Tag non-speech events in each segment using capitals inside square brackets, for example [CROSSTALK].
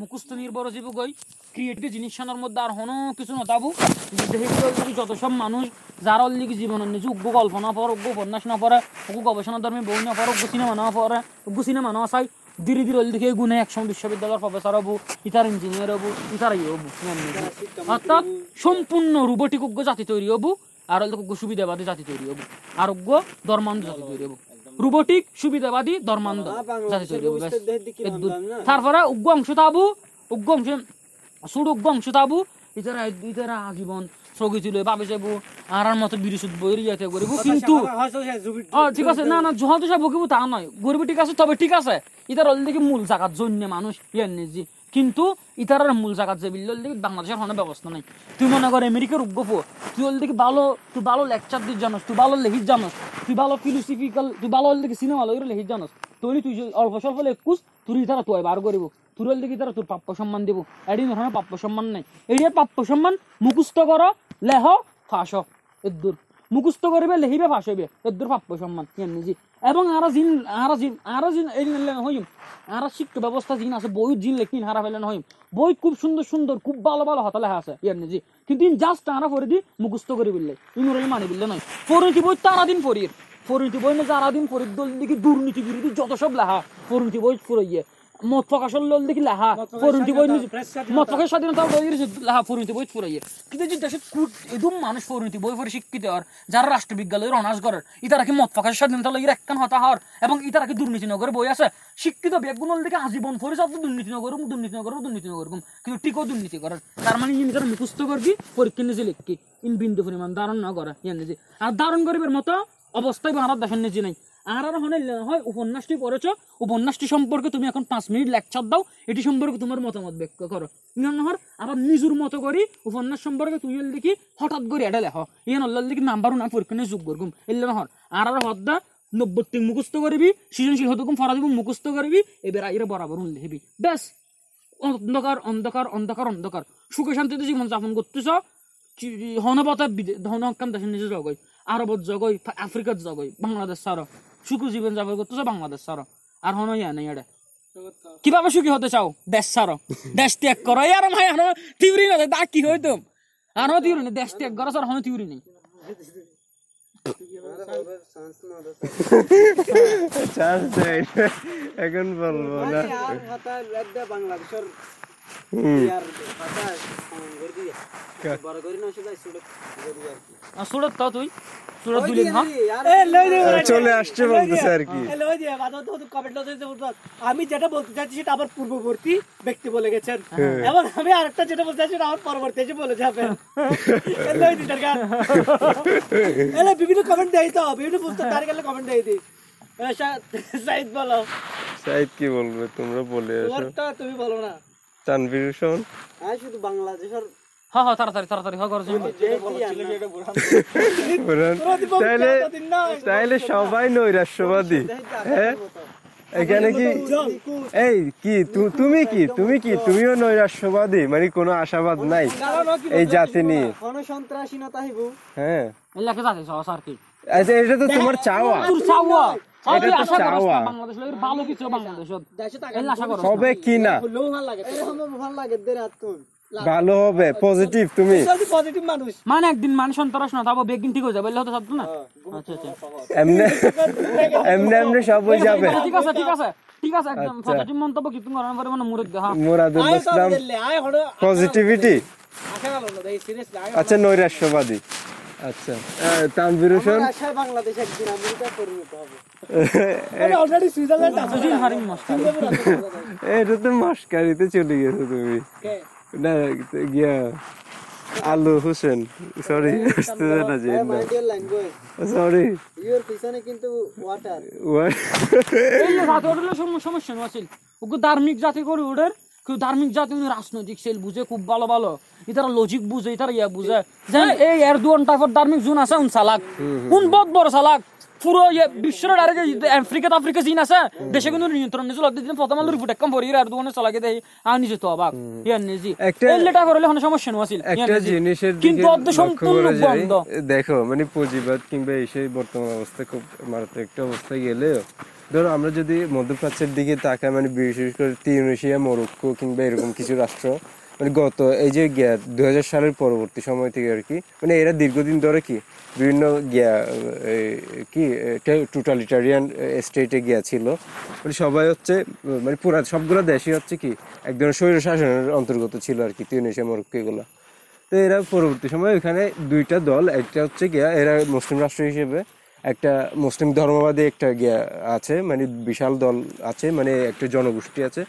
মুখস্থ নির্ভর জীব গই। ক্রিয়েটিভ জিনিসের মধ্যে আর হনো কিছু নতাবু দেখি যত সব মানুষ যার লিগে জীবনের নিজে উগ্র কল্পনা পর, উগ্র উপন্যাস না পড়ে, উগ্র গবেষণা ধর্মী বই না পড়ে, উগ্র সিনেমা না পড়ে, উগ্র সিনেমা না চাই, ধীরে ধীরে ওই দিকে গুণে একসময় বিশ্ববিদ্যালয়ের প্রফেসর হব, ইতার ইঞ্জিনিয়ার হব, ইতার ইয়ে হব অর্থাৎ সম্পূর্ণ রোবটিক উগ্র জাতি তৈরি হব, আর উগ্র সুবিধাবাদী জাতি তৈরি হব, আর উগ্র ধর্মান্ধ জাতি তৈরি হব। রোবটিক সুবিধাবাদী ধর্মান্ধ। জাতি। তারপরে উগ্র অংশ তাবু উগ্র অংশ সুড উগ্র অংশ তাবু ইতারা ইতারা আজীবন ভাবে যাব মতো বিরিশুদ্ধ বইরি যাতে করিব কিন্তু ঠিক আছে। না না যখন তো সব বকিব তা নয়। গরিব ঠিক আছে তবে ঠিক আছে। ইতার দেখি মূল জায়গাত জন্য মানুষ ইয়ার নিজে কিন্তু ইতার মূল জায়গাত যে বিল্ল দেখি বাংলাদেশের কোনো ব্যবস্থা নাই। তুই মনে কর আমেরিকার উগ্গফ তুই ওল দেখি ভালো, তুই ভালো লেকচার দিস জানোস, তুই ভালো লেখিস জানোস, তুই ভালো ফিলোসফিক্যাল তুই ভালো ওল দেখি সিনেমা লইরে লেখিস জানোস, তুই তুই অল্প স্বল্প লেখুস তুই ইতারা তুই বার করিব তুই ওল দেখি তারা তোর প্রাপ্য সম্মান দিব। এডি ধরনের প্রাপ্য সম্মান নাই। এডিয়ে প্রাপ্য সম্মান মুখস্থ কর, লেহ, ফাঁস, এদ্দুর। মুখস্থ করিবে লেহিবে ফাঁস হইবে, এদ্দুর প্রাপ্য সম্মান এমনি এবং আরা জিন আরা জিন আরা জিন এই নিলে হইম। আরা শিক্ষা ব্যবস্থা জিন আছে বই জিন লেখিন হারা ফেলেন হইম। বই খুব সুন্দর সুন্দর, খুব ভালো ভালো হাতে লেখা আছে, ইয়ার নিজে। কিন্তু ইন জাস্ট আরা পড়ে দি মুখস্থ করি বললে ইমরালি মানি বললে নয় পরিণতি বই? তারা দিন পড়িয়ে পরিণতি বই না যারা দিন পড়ি দল দিকে দুর্নীতি বিরোধী যত সব লেখা। পরিণতি বই? ফুরাইয়ে মত প্রকাশের লোল দেখি লেখা পরিণতি বই মত প্রকাশ স্বাধীনতা লেখা পরিণতি বই ফুরাইয়ে কিন্তু যে দেশে কুট এদম মানুষ পরিণতি বই পড়ে শিক্ষিত হর যারা রাষ্ট্রবিজ্ঞালয়ের অনার্স ইতারা কি মত প্রকাশের স্বাধীনতা লগিয়ে একখান হতা হর এবং ইতারা কি দুর্নীতি নগরে বই আছে? শিক্ষিত বেগুনল দিকে আজীবন পড়ে সব দুর্নীতি নগর দুর্নীতি নগর দুর্নীতি নগর কিন্তু টিকো দুর্নীতি করার তার মানে ইনি মুখস্থ করবি পরীক্ষা নিজে লিখকি ইন বিন্দু পরিমাণ ধারণ না করা ইয়ান নিজে। আর ধারণ করিবার মতো অবস্থায় ভারত দেখেন নিজে নাই। আর আর হনে হয় উপন্যাসটি পড়েছ? উপন্যাসটি সম্পর্কে তুমি এখন পাঁচ মিনিট লেকচার দাও, এটি সম্পর্কে তোমার মতামত ব্যক্ত করো। আবার নিজের মতো করি, উপন্যাস সম্পর্কে হল দেখি হঠাৎ করে এটা দেখি নাম্বার না যোগ এলে আর আর হদ্দা মুখস্থ করবি, সৃজনশীল হতকুম ফরাদিব মুখস্থ করবি, এবার আইরে বরাবর লিখবি। ব্যাস, অন্ধকার অন্ধকার অন্ধকার অন্ধকার। সুখে শান্তিতে জীবন যাপন করতেছ হনপথে হনকান দেশের নিজে জগই, আরবত জগই আফ্রিকার জগই, বাংলাদেশ সার সুখ জীবন যাপন করতেছ বাংলাদেশ সার আর হন ইয়া নেই এটা কীভাবে সুখী হতে চাও দেশ সার দেশ ত্যাগ করো আর ভাই আর তিউরি না দা কি হইতো আর তিউরি নেই দেশ ত্যাগ করো স্যার হন তিউরি নেই এখন বলব না। বাংলাদেশের হুম। বড় করি না সেটা সুরত আর তুই। সুরত দুই হ্যাঁ? চলে আসছে বলতেছে আর কি। আমি যেটা বলতে চাচ্ছি সেটা আমার পূর্ববর্তী ব্যক্তি বলে গেছেন। এবং আমি আরেকটা যেটা বলতে চাচ্ছি সেটা আমার পরবর্তী এসে বলে যাবেন বিভিন্ন কমেন্ট দেয় তো বিভিন্ন পুস্তক তার গেলে কমেন্ট দেয় দিই সাইদ বলো। সাইদ কি বলবে? তোমরা বলে আসো। তুমি বলো না। তানভীর হোসেন আর শুধু বাংলাদেশের হ্যাঁ হ্যাঁ তাড়াতাড়ি তাড়াতাড়ি হ্যাঁ সবাই নৈরাশ্যবাদী। হ্যাঁ? এখানে কি এই কি তু- তুমি কি তুমি কি তুমিও নৈরাশ্যবাদী? মানে কোনো আশাবাদ নাই এই জাতি নিয়ে। হ্যাঁ। আচ্ছা এটা তো তোমার চাওয়া। চাওয়া। ভালো হবে কি না লোহা লাগে এরকম ভালো লাগে দের হাত কোন ভালো হবে পজিটিভ তুমি পজিটিভ মানুষ মানে একদিন মানে সন্ত্রাস না তারপর বেগিন ঠিক হয়ে যাবে এলে হতে সাধ্য না আচ্ছা আচ্ছা এমনি এমনি এমনি সব হয়ে যাবে ঠিক আছে ঠিক আছে ঠিক আছে একদম পজিটিভ মন্তব্য কি তুমি করার পরে মানে মুরত দেখা মুরাদুল ইসলাম দিল্লি আয় হলো পজিটিভিটি আচ্ছা নৈরাশ্যবাদী আচ্ছা। তানভীর হোসেন? বাংলাদেশ একদিন আমেরিকা পরিণত হবে। [LAUGHS] অলরেডি সুইজারল্যান্ড আছে। হারিম এটা তো মাসকারিতে চলে গেছো তুমি। না গিয়া আলু হোসেন। সরি আসতে না যে সরি ইউর পিছনে কিন্তু ওয়াটার সমস্যা আসিল ওকে ধার্মিক জাতি করে ওদের ধার্মিক জাতি উনি রাজনৈতিক সেল বুঝে খুব ভালো ভালো। ইতারা লজিক বুঝে ইতারা ইয়া বুঝে। এই এর দুয়ান টাইপের ধার্মিক জোন আছে উন চালাক। কোন বহুত বড় চালাক। পুরো বিশ্বের ডাইরেক্ট আফ্রিকা আফ্রিকা চীন আছে। দেশে কিন্তু নিয়ন্ত্রণ নিয়ে দিন প্রথম আলো রিপোর্ট একদম পড়ি আর চালাকে দেই। আর নিজে তো অবাক। ইয়ার নিজি করলে কোনো সমস্যা একটা জিনিসের কিন্তু অর্ধ সম্পূর্ণ বন্ধ। দেখো মানে পুঁজিবাদ কিংবা এই সেই বর্তমান অবস্থা খুব মারাত্মক একটা অবস্থায় গেলেও ধরো, আমরা যদি মধ্যপ্রাচ্যের দিকে তাকাই মানে বিশেষ করে তিউনেশিয়া, মরক্কো কিংবা এরকম কিছু রাষ্ট্র মানে গত এই যে দুই হাজার সালের পরবর্তী সময় থেকে আর কি মানে এরা দীর্ঘদিন ধরে কি, বিভিন্ন গিয়া কি টোটালিটারিয়ান স্টেটে গিয়া ছিল মানে সবাই হচ্ছে মানে পুরা, সবগুলো দেশই হচ্ছে কি এক ধরনের স্বৈর শাসনের অন্তর্গত ছিল আর কি, তিউনেশিয়া, মরক্কো এগুলো। তো এরা পরবর্তী সময় ওখানে দুইটা দল, একটা হচ্ছে গিয়া, এরা মুসলিম রাষ্ট্র হিসেবে একটা মুসলিম ধর্মবাদী একটা গিয়া আছে মানে বিশাল দল আছে মানে একটা জনগোষ্ঠী আছে।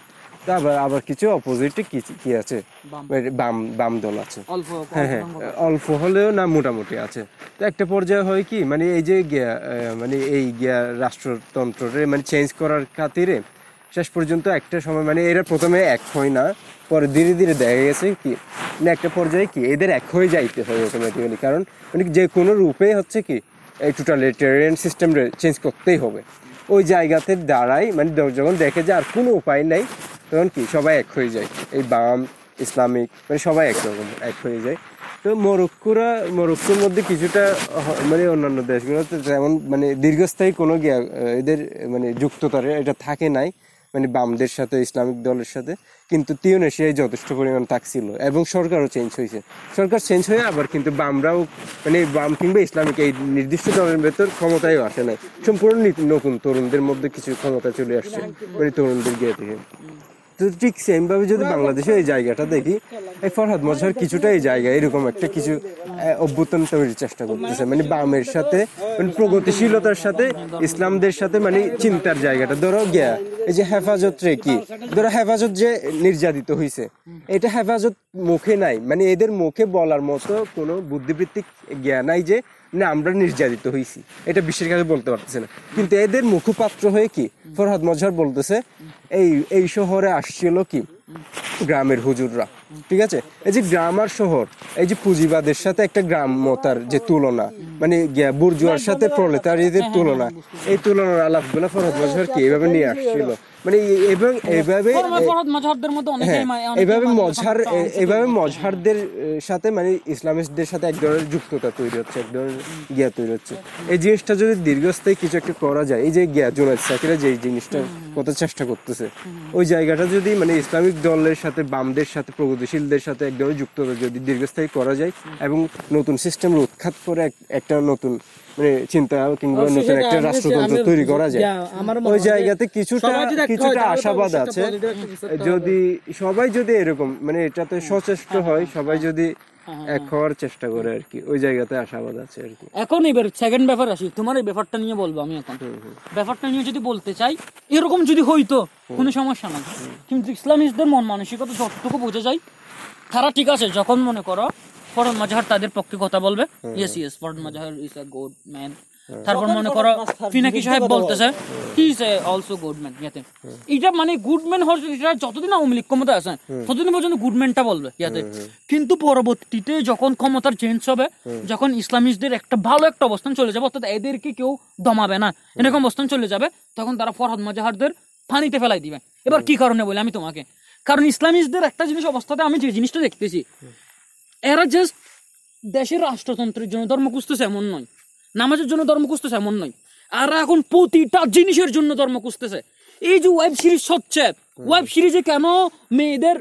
আবার আবার কিছু অপোজিটে কি কি আছে? বাম। মানে বাম দল আছে। অল্প হ্যাঁ হ্যাঁ। অল্প হলেও না মোটামুটি আছে। তো একটা পর্যায়ে হয় কি মানে এই যে গিয়া মানে এই গিয়া রাষ্ট্রতন্ত্রে মানে চেঞ্জ করার খাতিরে শেষ পর্যন্ত একটা সময় মানে এরা প্রথমে এক হয় না পরে ধীরে ধীরে দেখা গেছে কি মানে একটা পর্যায়ে কি এদের এক হয়ে যাইতে হয় অটোমেটিক্যালি কারণ মানে যে কোনো রূপে হচ্ছে কি এই টোটালিটেরিয়ান সিস্টেম চেঞ্জ করতেই হবে। ওই জায়গাতে দাঁড়াই মানে যখন দেখে যে আর কোনো উপায় নাই, তখন কি সবাই এক হয়ে যায়। এই বাম, ইসলামিক মানে সবাই একরকম এক হয়ে যায়। তো মরক্কোরা, মরক্কোর মধ্যে কিছুটা মানে অন্যান্য দেশগুলোতে যেমন মানে দীর্ঘস্থায়ী কোনো এদের মানে যুক্ততার এটা থাকে নাই। মানে বামদের সাথে, ইসলামিক দলের সাথে। কিন্তু তিউনেশিয়ায় যথেষ্ট পরিমাণ থাকছিল এবং সরকারও চেঞ্জ হয়েছে। সরকার চেঞ্জ হয়ে আবার কিন্তু বামরাও মানে বাম কিংবা ইসলামিক এই নির্দিষ্ট দলের ভেতর ক্ষমতায়ও আসে নাই। সম্পূর্ণ নতুন তরুণদের মধ্যে কিছু ক্ষমতা চলে আসছে মানে তরুণদের গিয়ে থেকে তো ঠিক সেম ভাবে যদি বাংলাদেশে এই জায়গাটা দেখি, এই ফরহাদ মজহার কিছুটা এই জায়গা এরকম একটা কিছু অভ্যুত্থান তৈরির চেষ্টা করতেছে। মানে বামের সাথে মানে প্রগতিশীলতার সাথে, ইসলামদের সাথে মানে চিন্তার জায়গাটা ধরো গিয়া। এই যে হেফাজত রে কি? ধরো হেফাজত যে নির্যাতিত হয়েছে এটা হেফাজত মুখে নাই। মানে এদের মুখে বলার মতো কোনো বুদ্ধিবৃত্তিক জ্ঞান নাই যে, না, আমরা নির্যাতিত হয়েছি এটা বিশ্বের কাছে বলতে পারতেছে না। কিন্তু এদের মুখপাত্র হয়ে কি? ফরহাদ মজহার বলতেছে, এই এই শহরে আসছিল কি? গ্রামের হুজুররা ঠিক আছে? এই যে গ্রাম আর শহর এই যে পুঁজিবাদের সাথে একটা গ্রাম্যতার যে তুলনা মানে বুর্জুয়ার সাথে প্রলেতারিদের তুলনা এই তুলনার আলাপগুলো ফরহাদ মজহার কি এভাবে নিয়ে আসছিল? মানে এবং এভাবে হ্যাঁ, এভাবে মজহার এভাবে মজহারদের সাথে মানে ইসলামিস্টদের সাথে এক ধরনের যুক্ততা তৈরি হচ্ছে এক ধরনের জ্ঞা তৈরি হচ্ছে। এই জিনিসটা যদি দীর্ঘস্থায়ী কিছু একটা করা যায় এই যে জ্ঞা জোনাদ সাকিরা যে চেষ্টা করতেছে ওই জায়গাটা যদি মানে ইসলামিক দলের সাথে বামদের সাথে প্রগতিশীলদের সাথে একদম যুক্ত যদি দীর্ঘস্থায়ী করা যায়। এবং নতুন সিস্টেম উৎখাত করে একটা নতুন মানে চিন্তা কিংবা নতুন একটা রাষ্ট্রতন্ত্র তৈরি করা যায়। ওই জায়গাতে কিছুটা হয়, কিছুটা আশাবাদ আছে। যদি সবাই যদি এরকম মানে এটাতে সচেষ্ট হয় সবাই যদি এক হওয়ার চেষ্টা করে আর কি ওই জায়গাতে আশাবাদ আছে আর কি। এখন এবার সেকেন্ড ব্যাপার আসি তোমার এই ব্যাপারটা নিয়ে বলব আমি এখন। ব্যাপারটা নিয়ে যদি বলতে চাই এরকম যদি হইতো কোনো সমস্যা নাই। কিন্তু ইসলামিস্টদের মন মানসিকতা যতটুকু বোঝা যায় তারা ঠিক আছে যখন মনে করো ফরন মাজাহার তাদের পক্ষে কথা বলবে। Yes yes ফরন Mazhar is a good man তারপর মনে করো ফিনাকি সাহেব বলতেছে he is also good man ইয়াতে। এটা মানে গুড ম্যান হওয়ার এটা যতদিন আওয়ামী লীগ ক্ষমতা আছে ততদিন পর্যন্ত গুড ম্যানটা বলবে ইয়াতে। কিন্তু পরবর্তীতে যখন ক্ষমতার চেঞ্জ হবে যখন ইসলামিস্টদের একটা ভালো একটা অবস্থান চলে যাবে অর্থাৎ এদেরকে কেউ দমাবে না এরকম অবস্থান চলে যাবে তখন তারা ফরহাদ মাজাহারদের পানিতে ফেলাই দিবে। এবার কি কারণে বলে আমি তোমাকে? কারণ ইসলামিস্টদের একটা জিনিস অবস্থাতে আমি যে জিনিসটা দেখতেছি এরা জাস্ট দেশের রাষ্ট্রতন্ত্রের জন্য ধর্ম খুঁজতেছে এমন নয়। নামাজের জন্য ধর্ম খুঁজতেছে এমন নয়। আর এখন প্রতিটা জিনিসের জন্য ধর্ম খুঁজতেছে। এই যে ওয়েব সিরিজ হচ্ছে ওয়েব সিরিজে কেন মেয়েদের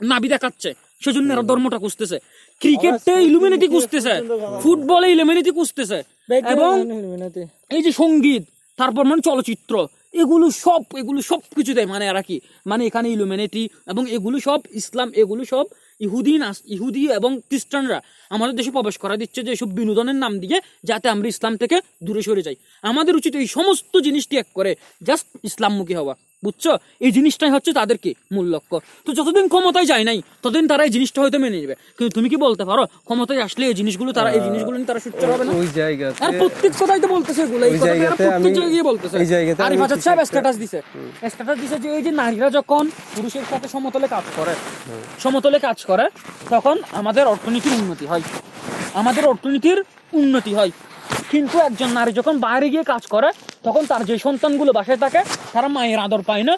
নাবি দেখাচ্ছে? সেজন্য এরা ধর্মটা খুঁজতেছে। ক্রিকেটে ইলুমিনিটি খুঁজতেছে ফুটবলে ইলুমিনিটি খুঁজতেছে এবং এই যে সংগীত তারপর মানে চলচ্চিত্র এগুলো সব এগুলো সব কিছু দেয় মানে এরা কি? মানে এখানে ইলুমিনেটি এবং এগুলো সব ইসলাম এগুলো সব ইহুদি নাস- ইহুদি এবং খ্রিস্টানরা আমাদের দেশে প্রবেশ করা দিচ্ছে যে এসব বিনোদনের নাম দিয়ে যাতে আমরা ইসলাম থেকে দূরে সরে যাই। আমাদের উচিত এই সমস্ত জিনিস ত্যাগ করে জাস্ট ইসলামমুখী হওয়া। বুঝছ? এই জিনিসটাই হচ্ছে তাদের কি মূল লক্ষ্য। তো যতদিন ক্ষমতায় যায় নাই ততদিন তারা এই জিনিসটা হয়তো মেনে নেবে। কিন্তু তুমি কি বলতে পারো? ক্ষমতায় আসলে এই জিনিসগুলো তারা এই জিনিসগুলো নিয়ে তারা সুচ্চার হবে না? ওই আর প্রত্যেক কথাই তো বলতেছে এগুলো। এই জায়গাতে আমি- বলতেছে। এই জায়গাতে আরিফ আমি আজাদ সাহেব স্ট্যাটাস দিছে। স্ট্যাটাস দিছে যে এই যে নারীরা যখন পুরুষের সাথে সমতলে কাজ করে সমতলে কাজ করে তখন আমাদের অর্থনীতির উন্নতি হয়। আমাদের অর্থনীতির উন্নতি হয়। কিন্তু একজন নারী যখন বাইরে গিয়ে কাজ করে, তখন তার যে সন্তানগুলো বাসায় থাকে, তারা মায়ের আদর পায় না।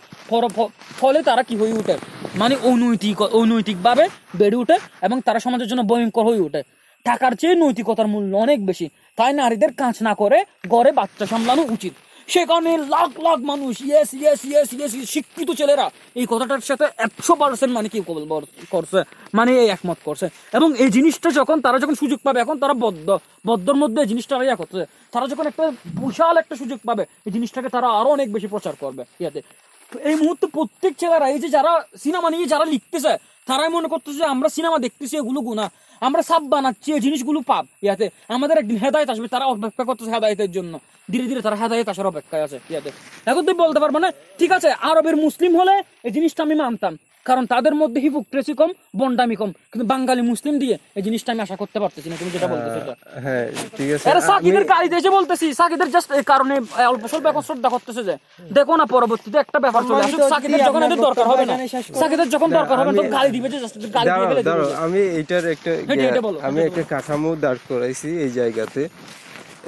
ফলে তারা কি হয়ে উঠে মানে অনৈতিক, অনৈতিকভাবে বেড়ে উঠে এবং তারা সমাজের জন্য ভয়ঙ্কর হয়ে উঠে টাকার চেয়ে নৈতিকতার মূল্য অনেক বেশি। তাই নারীদের কাজ না করে গড়ে বাচ্চা সামলানো উচিত। সেখানে লাখ লাখ মানুষ ইয়েস ইয়েস ইয়েস ইয়েস শিক্ষিত ছেলেরা। এই কথাটার সাথে একশো পার্সেন্ট মানে কি করছে? মানে এই একমত করছে। এবং এই জিনিসটা যখন তারা যখন সুযোগ পাবে, এখন তারা বদ্ধ। বদ্ধর মধ্যে এই জিনিসটা ইয়া করছে। তারা যখন একটা বিশাল একটা সুযোগ পাবে, এই জিনিসটাকে তারা আরও অনেক বেশি প্রচার করবে ইয়াতে। এই মুহূর্তে প্রত্যেক ছেলেরা, এই যে যারা সিনেমা নিয়ে যারা লিখতেছে, তারাই মনে করতেছে যে আমরা সিনেমা দেখতেছি, এগুলো গুণা আমরা সাপ বানাচ্ছি, এই জিনিসগুলো পাপ। ইয়াতে আমাদের একদিন হেদায়ত আসবে, তারা অপেক্ষা করতেছে হেদায়তের জন্য। ধীরে ধীরে তারা হেদায়ত আসার অপেক্ষায় আছে ইয়াতে। এখন তুই বলতে পারব না, ঠিক আছে, আরবের মুসলিম হলে এই জিনিসটা আমি মানতাম। কারণ তাদের মধ্যে হিপোক্রেসি কম বন্ডামি কম। কিন্তু বাঙালি মুসলিম দিয়ে এই জিনিসটা আমি আশা করতে পারতেছি না। তুমি যেটা বলতেছো হ্যাঁ ঠিক আছে। আরে সাকিদের গাড়িতে এসে বলতেছি সাকিদের জাস্ট এই কারণে অল্প স্বল্প এখন শ্রদ্ধা করতেছে যে দেখো না পরবর্তীতে একটা ব্যাপার চলে আসুক সাকিদের যখন এদের দরকার হবে না। সাকিদের যখন দরকার হবে তখন গালি দিবে যে just গালি দিয়ে দাঁড়াও দিবে। আমি এইটার একটা হ্যাঁ, আমি একটা কাঠামো দাঁড় করাইছি এই জায়গাতে।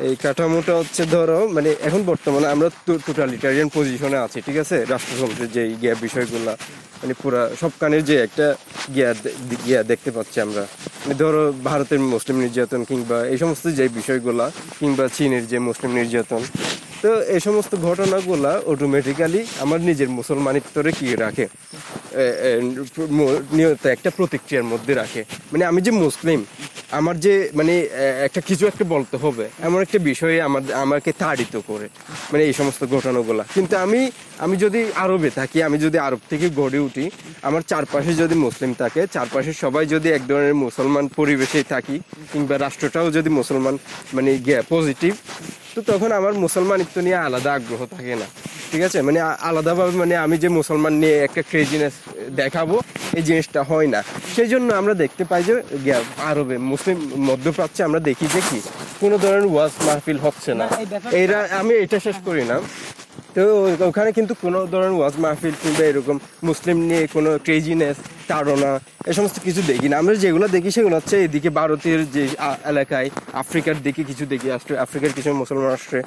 এই কাঠামোটা হচ্ছে ধরো মানে এখন বর্তমানে আমরা টোটালিটারিয়ান পজিশনে আছি ঠিক আছে? রাষ্ট্রযন্ত্রের যে জ্ঞা বিষয়গুলা মানে পুরা সব কানের যে একটা দে- জ্ঞা দেখতে পাচ্ছি আমরা। মানে ধরো ভারতের মুসলিম নির্যাতন কিংবা এই সমস্ত যে বিষয়গুলা, কিংবা চীনের যে মুসলিম নির্যাতন, তো এই সমস্ত ঘটনাগুলা অটোমেটিক্যালি আমার নিজের মুসলমানিত্বরে কি রাখে? নিয়ত একটা প্রতিক্রিয়ার মধ্যে রাখে। মানে আমি যে মুসলিম, আমার যে মানে একটা কিছু একটা বলতে হবে, এমন একটা বিষয়ে আমার, আমাকে তাড়িত করে মানে এই সমস্ত ঘটনাগুলা। কিন্তু আমি আমি যদি আরবে থাকি, আমি যদি আরব থেকে গড়ে উঠি আমার চারপাশে যদি মুসলিম থাকে চারপাশে সবাই যদি এক ধরনের মুসলমান পরিবেশে থাকি কিংবা রাষ্ট্রটাও যদি মুসলমান মানে পজিটিভ তো তখন আমার মুসলমানিত্ব নিয়ে আলাদা আগ্রহ থাকে না। ঠিক আছে? মানে আলাদাভাবে মানে আমি যে মুসলমান নিয়ে একটা ক্রেজিনেস দেখাবো এই জিনিসটা হয় না। সেই জন্য আমরা দেখতে পাই যে আরবে মুসলিম মধ্যপ্রাচ্যে আমরা দেখি যে কি কোনো ধরনের ওয়াজ মাহফিল হচ্ছে না। এরা আমি এটা শেষ করি না। তো ওখানে কিন্তু কোনো ধরনের ওয়াজ মাহফিল কিংবা এরকম মুসলিম নিয়ে কোনো ক্রেজিনেস তাড়না, এ সমস্ত কিছু দেখি না। আমরা যেগুলো দেখি সেগুলো হচ্ছে এদিকে ভারতের যে এলাকায়, আফ্রিকার দিকে কিছু দেখি আসছে আফ্রিকার কিছু মুসলমান আসছে।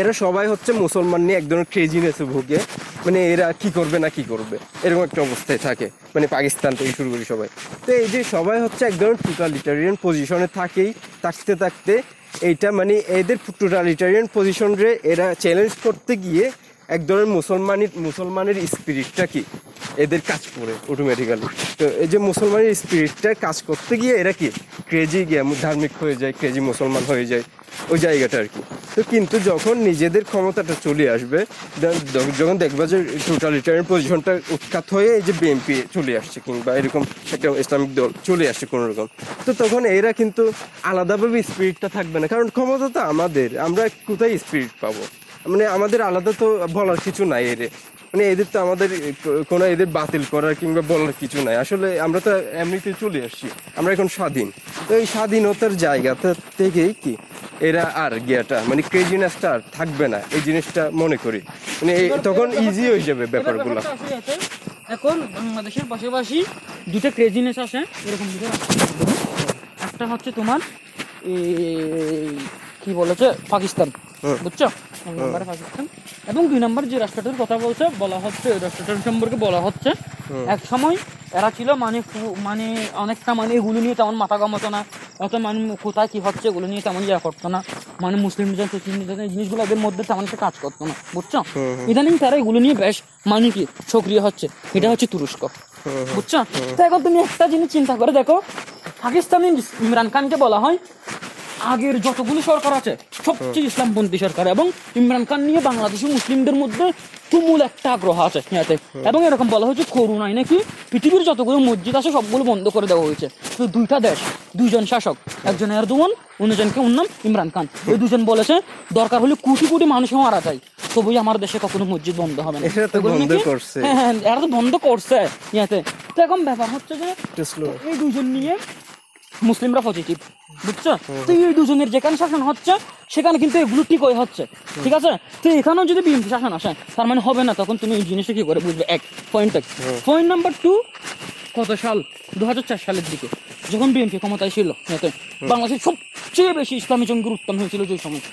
এরা সবাই হচ্ছে মুসলমান নিয়ে এক ধরনের ক্রেজিনেসে ভুগে। মানে এরা কি করবে না কি করবে? এরকম একটা অবস্থায় থাকে। মানে পাকিস্তান থেকে শুরু করি সবাই। তো এই যে সবাই হচ্ছে একদম টোটালিটারিয়ান পজিশনে থাকেই, থাকতে থাকতে এইটা মানে এদের টোটালিটারিয়ান পজিশন রে এরা চ্যালেঞ্জ করতে গিয়ে এক ধরনের মুসলমানের মুসলমানের স্পিরিটটা কি? এদের কাজ করে অটোমেটিক্যালি তো এই যে মুসলমানের স্পিরিটটা কাজ করতে গিয়ে এরা কি? ক্রেজি গিয়ে ধার্মিক হয়ে যায় ক্রেজি মুসলমান হয়ে যায়, ওই জায়গাটা আর কি। তো কিন্তু যখন নিজেদের ক্ষমতাটা চলে আসবে, যখন দেখবে যে টোটালিটারিয়ান পজিশনটা উৎখাত হয়ে এই যে বিএনপি চলে আসছে কিংবা এরকম একটা ইসলামিক দল চলে আসছে কোনো রকম তো তখন এরা কিন্তু আলাদাভাবে স্পিরিটটা থাকবে না। কারণ ক্ষমতা তো আমাদের, আমরা কোথায় স্পিরিট পাবো? মানে আমাদের আলাদা তো বলার কিছু নাই এর মানে এদের তো আমাদের কোনো এদের বাতিল করার কিংবা বলার কিছু নাই। আসলে আমরা তো এমনিতে চলে আসছি। আমরা এখন স্বাধীন। তো এই স্বাধীনতার জায়গাটা থেকেই কি এরা আর গিয়াটা মানে ক্রেজিনেসটা আর থাকবে না এই জিনিসটা মনে করি। মানে তখন ইজি হয়ে যাবে ব্যাপারগুলো। এখন বাংলাদেশের পাশাপাশি দুটো ক্রেজিনেস আসে এরকম দুটো একটা হচ্ছে তোমার এই কি বলেছে পাকিস্তান বুঝছ? এক নম্বরে পাকিস্তান এবং দুই নম্বর যে রাষ্ট্রটার কথা বলছে বলা হচ্ছে ওই রাষ্ট্রটার সম্পর্কে বলা হচ্ছে এক সময় এরা ছিল মানে মানে অনেকটা মানে এগুলো নিয়ে তেমন মাথা কামাতো না অত মানে কোথায় কি হচ্ছে এগুলো নিয়ে তেমন ইয়া করতো না মানে মুসলিম মুসলিম নির্যাতন এই জিনিসগুলো এদের মধ্যে তেমন একটা কাজ করতো না বুঝছ? ইদানিং তারা এগুলো নিয়ে বেশ মানে কি সক্রিয় হচ্ছে এটা হচ্ছে তুরস্ক বুঝছ? তো এখন তুমি একটা জিনিস চিন্তা করে দেখো পাকিস্তানি ইমরান খানকে বলা হয় আগের যতগুলো সরকার আছে সবচেয়ে ইসলামপন্থী সরকার এবং ইমরান খান নিয়ে বাংলাদেশি মুসলিমদের মধ্যে তুমুল একটা আগ্রহ আছে ইয়াতে এবং এরকম বলা হয়েছে করোনায় নাকি পৃথিবীর যতগুলো মসজিদ আছে সবগুলো বন্ধ করে দেওয়া হয়েছে। তো দুইটা দেশ দুইজন শাসক একজন এরদোয়ান অন্যজনকে অন্য ইমরান খান। এই দুজন বলেছে দরকার হলে কোটি কোটি মানুষ মারা যায় তবুই আমার দেশে কখনো মসজিদ বন্ধ হবে না। এরা তো বন্ধ করছে। হ্যাঁ হ্যাঁ এরা তো বন্ধ করছে ইয়াতে তো এখন ব্যাপার হচ্ছে যে এই দুজন নিয়ে মুসলিমরা পজিটিভ বুঝছ? তো এই দুজনের যেখানে শাসন হচ্ছে সেখানে কিন্তু এগুলো ঠিক হয়ে হচ্ছে ঠিক আছে? তো এখানেও যদি বিএনপি শাসন আসে তার মানে হবে না তখন তুমি এই জিনিসটা কি করে বুঝবে? এক পয়েন্ট এক। পয়েন্ট নাম্বার টু কত সাল? দু হাজার চার সালের দিকে যখন বিএনপি ক্ষমতায় ছিল বাংলাদেশের সবচেয়ে বেশি ইসলামী জঙ্গির উত্তম হয়েছিল যে সময়।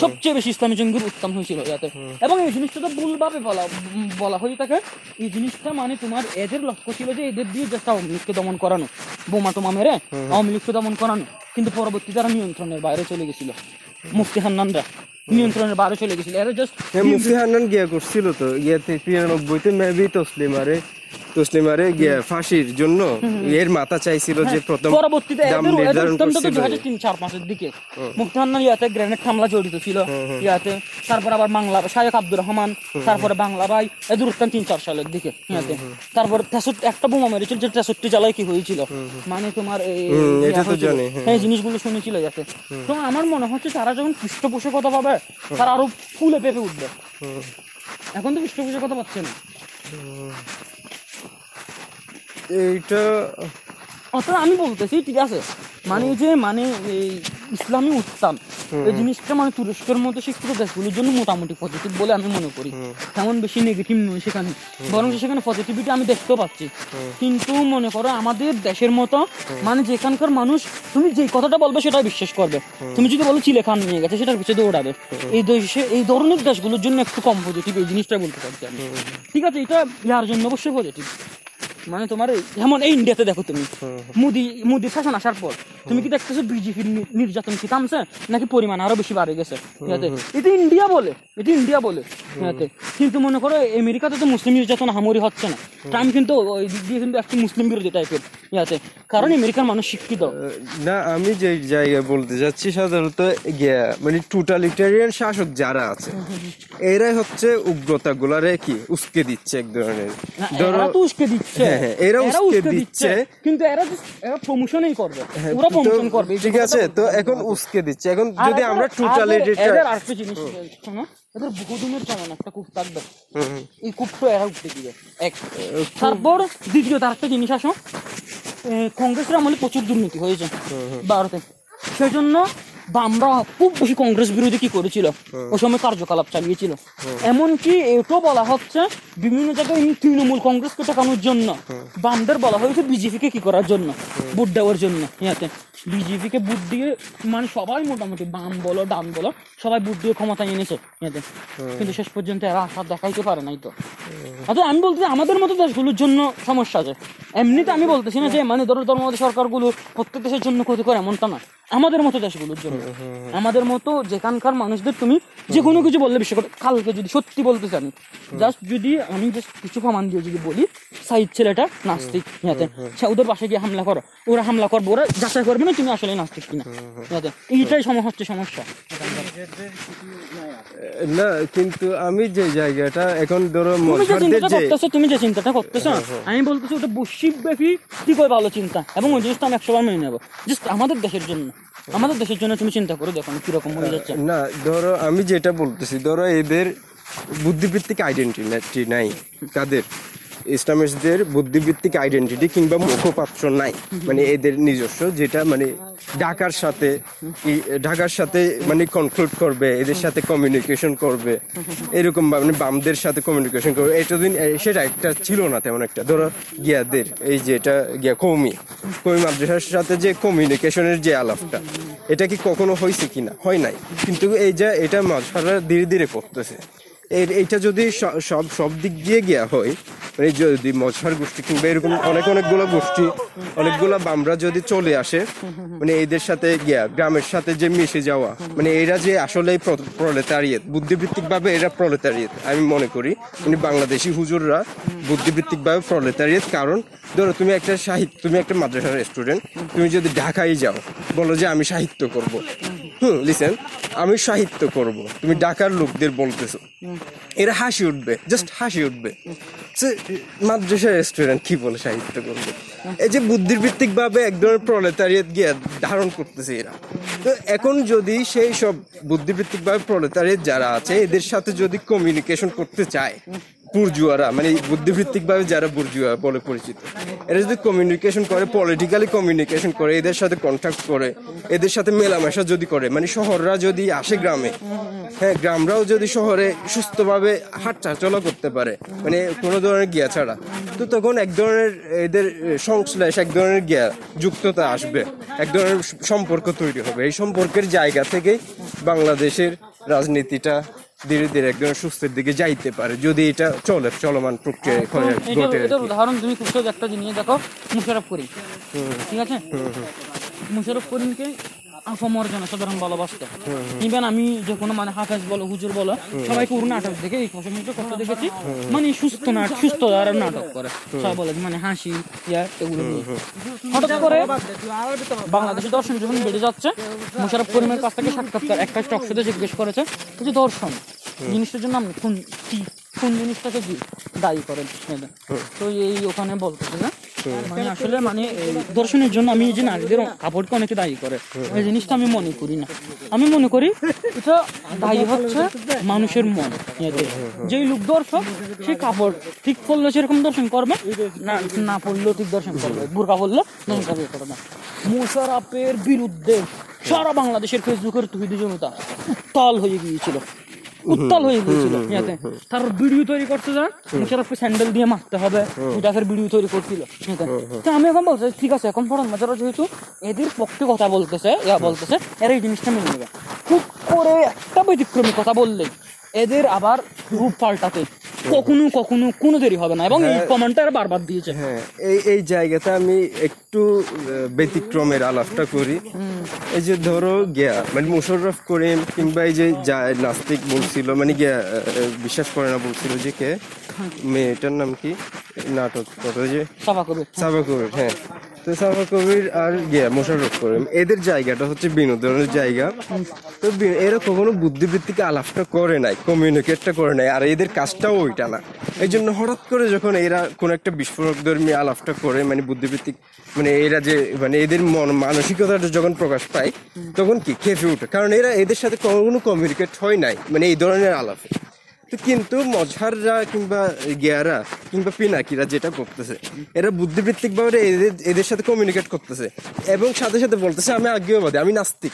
সবচেয়ে বেশি ইসলামী জঙ্গির উত্তম হয়েছিল ইয়াতে এবং এই জিনিসটা তো ভুলভাবে বলা বলা হয়ে থাকে এই জিনিসটা মানে তোমার এদের লক্ষ্য ছিল যে এদের দিয়ে জাস্ট আওয়ামী লীগকে দমন করানো বোমা টোমা মেরে আওয়ামী লীগকে দমন করানো। কিন্তু পরবর্তী তারা নিয়ন্ত্রণের বাইরে চলে গেছিল মুফতি হান্নানরা নিয়ন্ত্রণের বাইরে চলে গেছিল এরা জাস্ট মুফতি হান্নান গিয়া করছিল তো গিয়াতে তিরানব্বইতে মেবি তসলিমারে তসলিমারে ফাঁসির জন্য এর মাথা চাইছিল যে প্রথম পরবর্তীতে তিন চার পাঁচের দিকে। মুক্তিহান্নার ইয়াতে গ্রেনেড হামলা জড়িত ছিল। ইয়াতে তারপর আবার বাংলা শায়েক আব্দুর রহমান তারপরে বাংলা ভাই এদের উত্থান তিন চার সালের দিকে ইয়াতে। তারপর তেষট্টি একটা বোমা মেরেছিল যে তেষট্টি জ্বালায় কি হয়েছিল? মানে তোমার এই এটা তো জানি, হ্যাঁ। এই জিনিসগুলো শুনেছিল যাতে তো আমার মনে হচ্ছে তারা যখন পৃষ্ঠপোষকতা পাবে তারা আরও ফুলে পেপে উঠবে। এখন তো পৃষ্ঠপোষকতা পাচ্ছে না। এইটা অত আমি বলতেছি ঠিক আছে? মানে যে মানে এই ইসলামী উত্থান এই জিনিসটা মানে তুরস্কের মতো শিক্ষিত দেশগুলোর জন্য মোটামুটি পজিটিভ বলে আমি মনে করি। তেমন বেশি নেগেটিভ নয় সেখানে। বরং সেখানে পজিটিভিটি আমি দেখতেও পাচ্ছি। কিন্তু মনে করো আমাদের দেশের মতো মানে যেখানকার মানুষ তুমি যে কথাটা বলবে সেটা বিশ্বাস করবে। তুমি যদি বলো চিলে খান নিয়ে গেছে সেটার পিছিয়ে দৌড়াবে। এই দেশে এই ধরনের দেশগুলোর জন্য একটু কম পজিটিভ এই জিনিসটা বলতে পারছি আমি। ঠিক আছে? এটা ইয়ার জন্য অবশ্যই পজিটিভ মানে তোমার যেমন এই ইন্ডিয়াতে দেখো তুমি মোদি মোদি শাসন আসার পর তুমি কি দেখতেছো বিজেপির নির্যাতন কি থামছে নাকি পরিমাণ আরও বেশি বাড়ে গেছে এটি এটা ইন্ডিয়া বলে এটা ইন্ডিয়া বলে কিন্তু মনে করো আমেরিকাতে তো মুসলিম নির্যাতন হামরি হচ্ছে না ট্রাম্প কিন্তু ওই দিক দিয়ে কিন্তু একটু মুসলিম বিরোধী টাইপের ইয়াতে। কারণ মানুষ শিক্ষিত। না আমি যে জায়গায় বলতে যাচ্ছি সাধারণত মানে টোটালিটারিয়ান শাসক যারা আছে এরাই হচ্ছে উগ্রতা গুলারে কি উস্কে দিচ্ছে এক ধরনের। এরা তো উস্কে দিচ্ছে। হ্যাঁ, হ্যাঁ, এরা উস্কে দিচ্ছে। কিন্তু এরা এরা প্রমোশনই করবে। হ্যাঁ, তো প্রমোশন করবে। ঠিক আছে তো এখন। উস্কে দিচ্ছে। এখন যদি আমরা আরেকটা জিনিস শোনো। এদের বহুদিনের যেমন একটা কূপ থাকবে এই কূপটা এরা উঠতে দিবে। এক। তারপর দ্বিতীয় তার একটা জিনিস আসো। কংগ্রেসের আমলে প্রচুর দুর্নীতি হয়েছে ভারতে। সেই জন্য বামরা খুব বেশি কংগ্রেস বিরোধী কি করেছিল? ওই সময় কার্যকলাপ চালিয়েছিল। এমনকি এটাও বলা হচ্ছে বিভিন্ন জায়গায় তৃণমূল কংগ্রেসকে ঠেকানোর জন্য বামদের বলা হয়েছে বিজেপিকে কি করার জন্য ভোট দেওয়ার জন্য ইয়াতে। বিজেপিকে ভোট দিয়ে মানে সবাই মোটামুটি বাম বলো ডান বলো সবাই ভোট দিয়ে ক্ষমতায় এনেছে ইয়াতে। কিন্তু শেষ পর্যন্ত এরা আশা দেখাইতে পারে নাই তো। অর্থাৎ আমি বলতে আমাদের মতো দেশগুলোর জন্য সমস্যা আছে। এমনিতে আমি বলতেছি না যে মানে ধরো ধর্মবাদী সরকারগুলো প্রত্যেক দেশের জন্য ক্ষতি করে এমনটা না। আমাদের মতো দেশগুলোর জন্য। আমাদের মতো যেখানকার মানুষদের তুমি যে কোনো কিছু বললে বিশ্বাস করো। কালকে যদি সত্যি বলতে চান জাস্ট যদি আমি জাস্ট কিছু প্রমাণ দিয়ে যদি বলি সাইড ছেলেটা নাস্তিক ইয়াতে। ওদের পাশে গিয়ে হামলা করো ওরা হামলা করব ওরা যাচাই করবে না তুমি আসলে নাস্তিক কিনা। ইয়াতে। এইটাই সমস্যা। হচ্ছে সমস্যা না কিন্তু আমি যে জায়গাটা এখন ধরো তুমি যে চিন্তাটা করতেছো তুমি যে চিন্তাটা করতেছো আমি বলতেছি ওটা বৈশ্বিক ব্যাপী কি করে ভালো চিন্তা। এবং ওই জিনিসটা আমি একশো বার মেনে নেব। জাস্ট আমাদের দেশের জন্য। আমাদের দেশের জন্য তুমি চিন্তা করো দেখো কীরকম হয়ে যাচ্ছে। না ধরো আমি যেটা বলতেছি ধরো এদের বুদ্ধিভিত্তিক আইডেন্টি নাই কাদের ইসলামিস্টদের বুদ্ধিভিত্তিক আইডেন্টিটি কিংবা মুখপাত্র নাই। মানে এদের নিজস্ব যেটা মানে ঢাকার সাথে ঢাকার সাথে মানে কনক্লুড করবে, এদের সাথে কমিউনিকেশন করবে। এরকম মানে বামদের সাথে কমিউনিকেশন করবে। এতদিন সেটা একটা ছিল না তেমন একটা। ধরো গিয়াদের, এই যে এটা গিয়া কৌমি। কৌমি মাদ্রাসার সাথে যে কমিউনিকেশনের যে আলাপটা, এটা কি কখনো হয়েছে কিনা? হয় নাই। কিন্তু এই যে, এটা মাঝখানে ধীরে ধীরে করতেছে। এইটা যদি সব সব দিক দিয়ে গিয়া হয় মানে যদি মজহার গোষ্ঠী কিংবা এরকম অনেক অনেকগুলো গোষ্ঠী, অনেকগুলো বামরা যদি চলে আসে মানে এদের সাথে গিয়া, গ্রামের সাথে যে মিশে যাওয়া মানে এরা যে আসলে প্রলেতারিয়েত বুদ্ধিভিত্তিক ভাবে এরা প্রলেতারিয়েত, আমি মনে করি। মানে বাংলাদেশি হুজুররা বুদ্ধিভিত্তিক ভাবে প্রলেতারিয়েত, কারণ ধরো তুমি একটা সাহিত্য তুমি একটা মাদ্রাসার স্টুডেন্ট, তুমি যদি ঢাকায় যাও, বলো যে আমি সাহিত্য করব। হুম লিসেন আমি সাহিত্য করব। তুমি ঢাকার লোকদের বলতেছো। এরা হাসি উঠবে জাস্ট হাসি উঠবে। সে, মাদ্রাসার স্টুডেন্ট কি বলে সাহিত্য করবে? এই যে বুদ্ধিভিত্তিক ভাবে এক ধরনের প্রলেতারিয়েত গিয়ে ধারণ করতেছে এরা। তো এখন যদি সেই সব বুদ্ধিভিত্তিক ভাবে যারা আছে এদের সাথে যদি কমিউনিকেশন করতে চায় বুর্জুয়ারা মানে বুদ্ধিভিত্তিক ভাবে যারা বুর্জুয়া বলে পরিচিত, এরা যদি কমিউনিকেশন করে পলিটিক্যালি কমিউনিকেশন করে, এদের সাথে কন্ট্যাক্ট করে, এদের সাথে মেলামেশা যদি করে মানে শহররা যদি আসে গ্রামে হ্যাঁ গ্রামরাও যদি শহরে সুস্থভাবে হাঁটা চলা করতে পারে মানে কোনো ধরনের গিয়া ছাড়া, তো তখন এক ধরনের এদের সংশ্লেষ, এক ধরনের গিয়া যুক্ততা আসবে, এক ধরনের সম্পর্ক তৈরি হবে। এই সম্পর্কের জায়গা থেকেই বাংলাদেশের রাজনীতিটা ধীরে ধীরে একজন সুস্থের দিকে যাইতে পারে। যদি এটা চলে চলমান প্রক্রিয়া এটা ঘটে আর উদাহরণ তুমি খুব সহজ একটা জিনিস দেখো মুশারফ করিম। ঠিক আছে? মুশারফ করিমকে আফমর জনসাধারণ ভালোবাসতো। ইভেন আমি যে কোনো মানে হাফেজ বলো হুজুর বলো সবাইকে ওর নাটক দেখে এই প্রশংসা করতে দেখেছি। মানে সুস্থ নাটক সুস্থ আর নাটক করে। সবাই বলে মানে হাসি ইয়া এগুলো হঠাৎ করে বাংলাদেশের দর্শন যখন বেড়ে যাচ্ছে মোশারফ করিমের কাছ থেকে সাক্ষাৎকার একটা টকশোতে জিজ্ঞেস করেছে যে দর্শন জিনিসটার জন্য আপনি কোন কোন জিনিসটাকে দায়ী করেন তো এই ওখানে বলতেছে মানে আসলে মানে দর্শনের জন্য আমি এই যে নারীদের কাপড়কে অনেকে দায়ী করে। এই জিনিসটা আমি মনে করি না। আমি মনে করি এটা দায়ী হচ্ছে মানুষের মন যেই লোক দর্শক সেই কাপড় ঠিক পড়লে সেরকম দর্শন করবে, না পড়লেও ঠিক দর্শন করবে। বোরকা পড়লে করবে করবে বিরুদ্ধে সারা বাংলাদেশের ফেসবুকের তুহিদি জনতা উত্তাল হয়ে গিয়েছিল। উত্তাল হয়ে গেছিল ইয়াতে তার ভিডিও তৈরি করতে যান মুশারফকে স্যান্ডেল দিয়ে মারতে হবে। মুজাফের ভিডিও তৈরি করছিল। তো আমি এখন বলছি ঠিক আছে এখন ফরান মাজারা যেহেতু এদের পক্ষে কথা বলতেছে ইয়া বলতেছে এরা এই জিনিসটা মেনে নেবে। খুব করে একটা ব্যতিক্রমী কথা বললেই। এদের আবার রূপ পাল্টাতে কখনো কখনো কোনো দেরি হবে না এবং এই কমেন্টটা বারবার দিয়েছে। হ্যাঁ এই এই জায়গাতে আমি একটু ব্যতিক্রমের আলাপটা করি। এই যে ধরো গিয়া মানে মুশাররফ করিম কিংবা এই যে যা- নাস্তিক বলছিল মানে গিয়া বিশ্বাস করে না বলছিল যে কে? মেয়েটার নাম কি? নাটক কত যে সভা করবে সাবা কবির হ্যাঁ। সাবা কবির আর গিয়া মোশাররফ করিম, এদের জায়গাটা হচ্ছে বিনোদনের জায়গা। তো এরা কখনো বুদ্ধিবৃত্তিকে আলাপটা করে নাই কমিউনিকেটটা করে নাই, আর এদের কাজটাও ওইটা না। এই জন্য হঠাৎ করে যখন এরা কোন একটা বিস্ফোরক ধর্মী আলাপটা করে মানে বুদ্ধিবৃত্তিক মানে এরা যে মানে এদের মন মানসিকতাটা যখন প্রকাশ পায়, তখন কি? খেপে ওঠে। কারণ এরা এদের সাথে কখনো কমিউনিকেট হয় নাই মানে এই ধরনের আলাপে। তো কিন্তু মজহাররা কিংবা গিয়ারা কিংবা পিনাকিরা যেটা করতেছে, এরা বুদ্ধিবৃত্তিকভাবে এদের এদের সাথে কমিউনিকেট করতেছে এবং সাথে সাথে বলতেছে, আমি আজ্ঞেয়বাদী আমি নাস্তিক।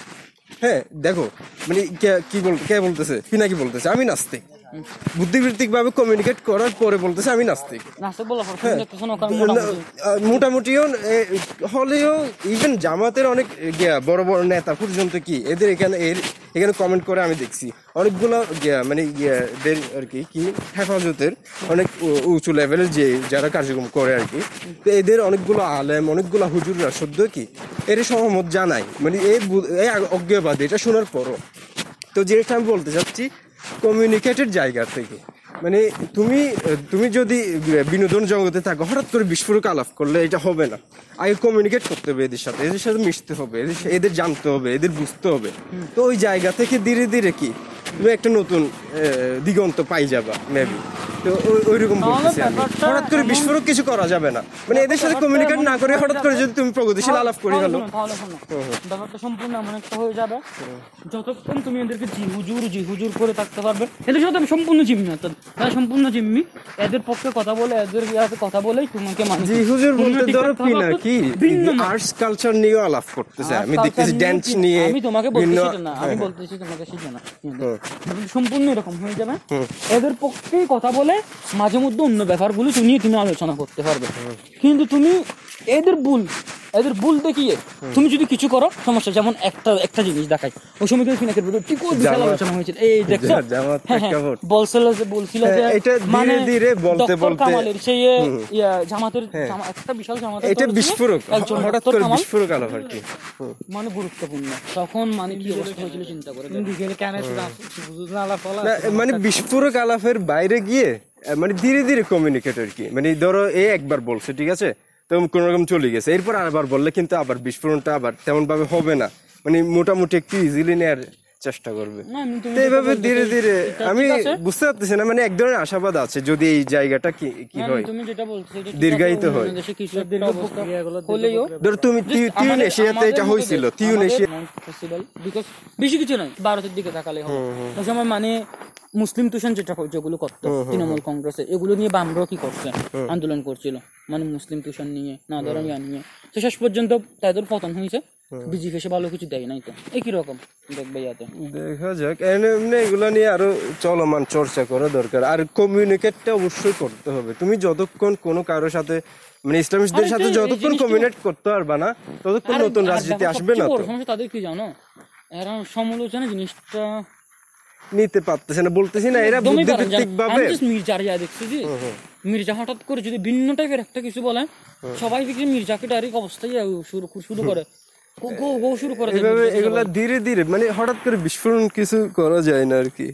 হ্যাঁ দেখো মানে কে- কি বল, কে বলতেছে? পিনাকি বলতেছে, আমি নাস্তিক। বুদ্ধিবৃত্তিক ভাবে কমিউনিকেট করার পরে বলতেছে আমি নাস্তিক। আহ, মোটামুটিও হলেও ইভেন জামাতের অনেক বড় বড় নেতা পর্যন্ত কি এদের এখানে এর এখানে কমেন্ট করে আমি দেখছি। অনেকগুলো মানে গিয়া এদের আর কি কি হেফাজতের অনেক উঁচু লেভেলের যে যারা কার্যক্রম করে আর কি। তো এদের অনেকগুলো আলেম অনেকগুলো হুজুররা সদ্য কি এর সহমত জানাই মানে এই অজ্ঞবাদ এটা শোনার পরও। তো জিনিসটা আমি বলতে চাচ্ছি কমিউনিকেটের জায়গা থেকে। মানে তুমি তুমি যদি বিনোদন জগতে থাকো, হঠাৎ করে বিস্ফোরক আলাপ করলে এটা হবে না। আগে কমিউনিকেট করতে হবে এদের সাথে এদের সাথে মিশতে হবে, এদের এদের জানতে হবে, এদের বুঝতে হবে। তো ওই জায়গা থেকে ধীরে ধীরে কি? তুমি একটা নতুন দিগন্ত পাই যাবা মেবি তো ওইরকম বলতেছি আমি। হঠাৎ করে বিস্ফোরক কিছু করা যাবে না। মানে এদের সাথে কমিউনিকেট না করে হঠাৎ করে যদি তুমি প্রগতিশীল আলাপ করে। ব্যাপারটা সম্পূর্ণ এমন একটা হয়ে যাবে। যতক্ষণ তুমি এদেরকে জি হুজুর জি হুজুর করে থাকতে পারবে এদের সাথে আমি সম্পূর্ণ জিম্মি তারা সম্পূর্ণ জিম্মি এদের পক্ষে কথা বলে এদের ইয়াতে কথা বলেই তোমাকে মানে জি হুজুর বলতে ধরো পিনা অর্থাৎ কি আর্টস কালচার নিয়েও আলাপ করতেছে। আমি দেখতেছি ড্যান্স নিয়ে আমি তোমাকে বলতেছি না আমি হ্যাঁ, বলতেছি তোমাকে সেটা না। সম্পূর্ণ এরকম হয়ে যাবে। এদের পক্ষেই কথা বলে মাঝে মধ্যে অন্য ব্যাপারগুলো তুমি তুমি আলোচনা করতে পারবে। কিন্তু তুমি এদের ভুল এদের ভুল দেখিয়ে তুমি যদি কিছু করো সমস্যা যেমন একটা একটা জিনিস দেখাই। ওই সময় কিন্তু ফিনাকের ভিতরে ঠিক ওই বিশাল আলোচনা হয়েছিল। এই দেখছ? জামাত হ্যাঁ, হ্যাঁ, বলছিল যে বলছিল যে হ্যাঁ, এটা ধীরে মানে ধীরে বলতে বলতে- কামালের সেই ইয়া, জামাতের একটা বিশাল জামাতের এটা বিস্ফোরক। একজন হঠাৎ করে বিস্ফোরক আলাপ আর কি? মানে গুরুত্বপূর্ণ। তখন মানে কি অবস্থা হয়েছিল চিন্তা করে। দেখো। না, মানে বিস্ফোরক আলাপের বাইরে গিয়ে মানে ধীরে ধীরে কমিউনিকেট আর কি? মানে ধরো এ একবার বলছে ঠিক আছে? তো কোন রকম চলে গেছে। এরপর আবার বললে কিন্তু আবার বিস্ফোরণটা আবার তেমন ভাবে হবে না। মানে মোটামুটি একটু ইজিলি নেয়ার চেষ্টা করবে। তো এইভাবে ধীরে ধীরে আমি বুঝতে পারতেছি না মানে এক ধরনের আশাবাদ আছে যদি এই জায়গাটা কি কি হয়। তুমি যেটা বলছো দীর্ঘায়িত হয়। ধরো তুমি তিউন এশিয়াতে এটা হয়েছিল তিউন এশিয়া বেশি কিছু নয় ভারতের দিকে তাকালে হবে। সময় মানে মুসলিম তুষণ যেটা যেগুলো করতো তৃণমূল কংগ্রেসে এগুলো নিয়ে বামরাও কি করছে? আন্দোলন করছিল মানে মুসলিম তুষণ নিয়ে না ইয়া নিয়ে। তো শেষ পর্যন্ত তাদের পতন হয়েছে। বিজেপি এসে ভালো কিছু দেয় নাই তো। একই রকম দেখবে ইয়াতে দেখা যাক এমনি এমনি এগুলো নিয়ে আরও চলমান চর্চা করা দরকার। আর কমিউনিকেটটা অবশ্যই করতে হবে। তুমি যতক্ষণ কোনো কারোর সাথে মানে ইসলামিস্টদের সাথে যতক্ষণ কমিউনিকেট করতে পারবা না ততক্ষণ নতুন রাজনীতি আসবে না তো। তাদের কি জানো? এরা সমালোচনা জিনিসটা নিতে পারতেছে না বলতেছি না এরা বুদ্ধিভিত্তিক ভাবে। মির্জার ইয়া দেখছি যে মির্জা হঠাৎ করে যদি ভিন্ন টাইপের একটা কিছু বলে সবাই দেখছি মির্জাকে ডাইরেক্ট অবস্থায় শুরু শুরু করে। গো গো গো শুরু করে এভাবে এগুলা ধীরে ধীরে মানে হঠাৎ করে বিস্ফোরণ কিছু করা যায় না আর কি।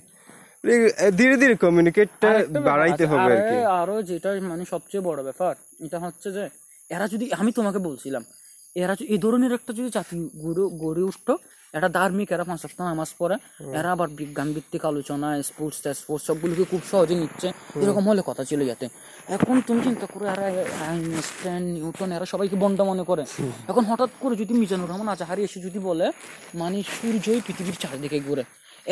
ধীরে ধীরে কমিউনিকেটটা বাড়াইতে হবে আর কি। আরও যেটা মানে সবচেয়ে বড় ব্যাপার এটা হচ্ছে যে এরা যদি আমি তোমাকে বলছিলাম এরা এই ধরনের একটা যদি জাতি গড়ে গড়ে উঠতো এটা ধার্মিক এরা পাঁচ সপ্তাহ নামাজ পড়ে এরা আবার বিজ্ঞান ভিত্তিক আলোচনা স্পোর্টস স্পোর্টস সবগুলোকে খুব সহজে নিচ্ছে। এরকম হলে কথা ছিল যাতে। এখন তুমি চিন্তা করো এরা আইনস্টাইন নিউটন এরা সবাইকে বন্ড মনে করে? এখন হঠাৎ করে যদি মিজানুর রহমান আজাহারি এসে যদি বলে মানে সূর্যই পৃথিবীর চারিদিকে ঘুরে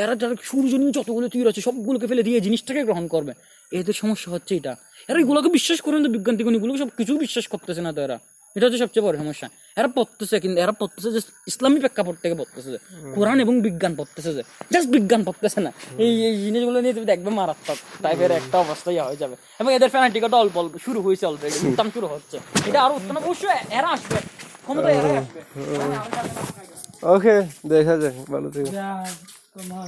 এরা যারা সূর্য নিয়ে যতগুলো তীর আছে সবগুলোকে ফেলে দিয়ে এই জিনিসটাকে গ্রহণ করবে। এদের সমস্যা হচ্ছে এটা। এরা এগুলোকে বিশ্বাস করেন তো বিজ্ঞান টিজ্ঞান এগুলোকে সব কিছু বিশ্বাস করতেছে না তো এরা। এটা হচ্ছে সবচেয়ে বড় সমস্যা। এরা পড়তেছে কিন্তু এরা পড়তেছে যে ইসলামী প্রেক্ষাপট থেকে পড়তেছে যে কোরআন এবং বিজ্ঞান পড়তেছে যে জাস্ট বিজ্ঞান পড়তেছে না। এই এই জিনিসগুলো নিয়ে তুমি দেখবে মারাত্মক টাইপের একটা অবস্থা ইয়া হয়ে যাবে। এবং এদের ফ্যানাটিকটা অল্প অল্প শুরু হয়েছে অলরেডি উত্থান শুরু হচ্ছে। এটা আরও উত্থান অবশ্যই এরা আসবে। ক্ষমতা এরা আসবে। ওকে দেখা যাক ভালো থেকে।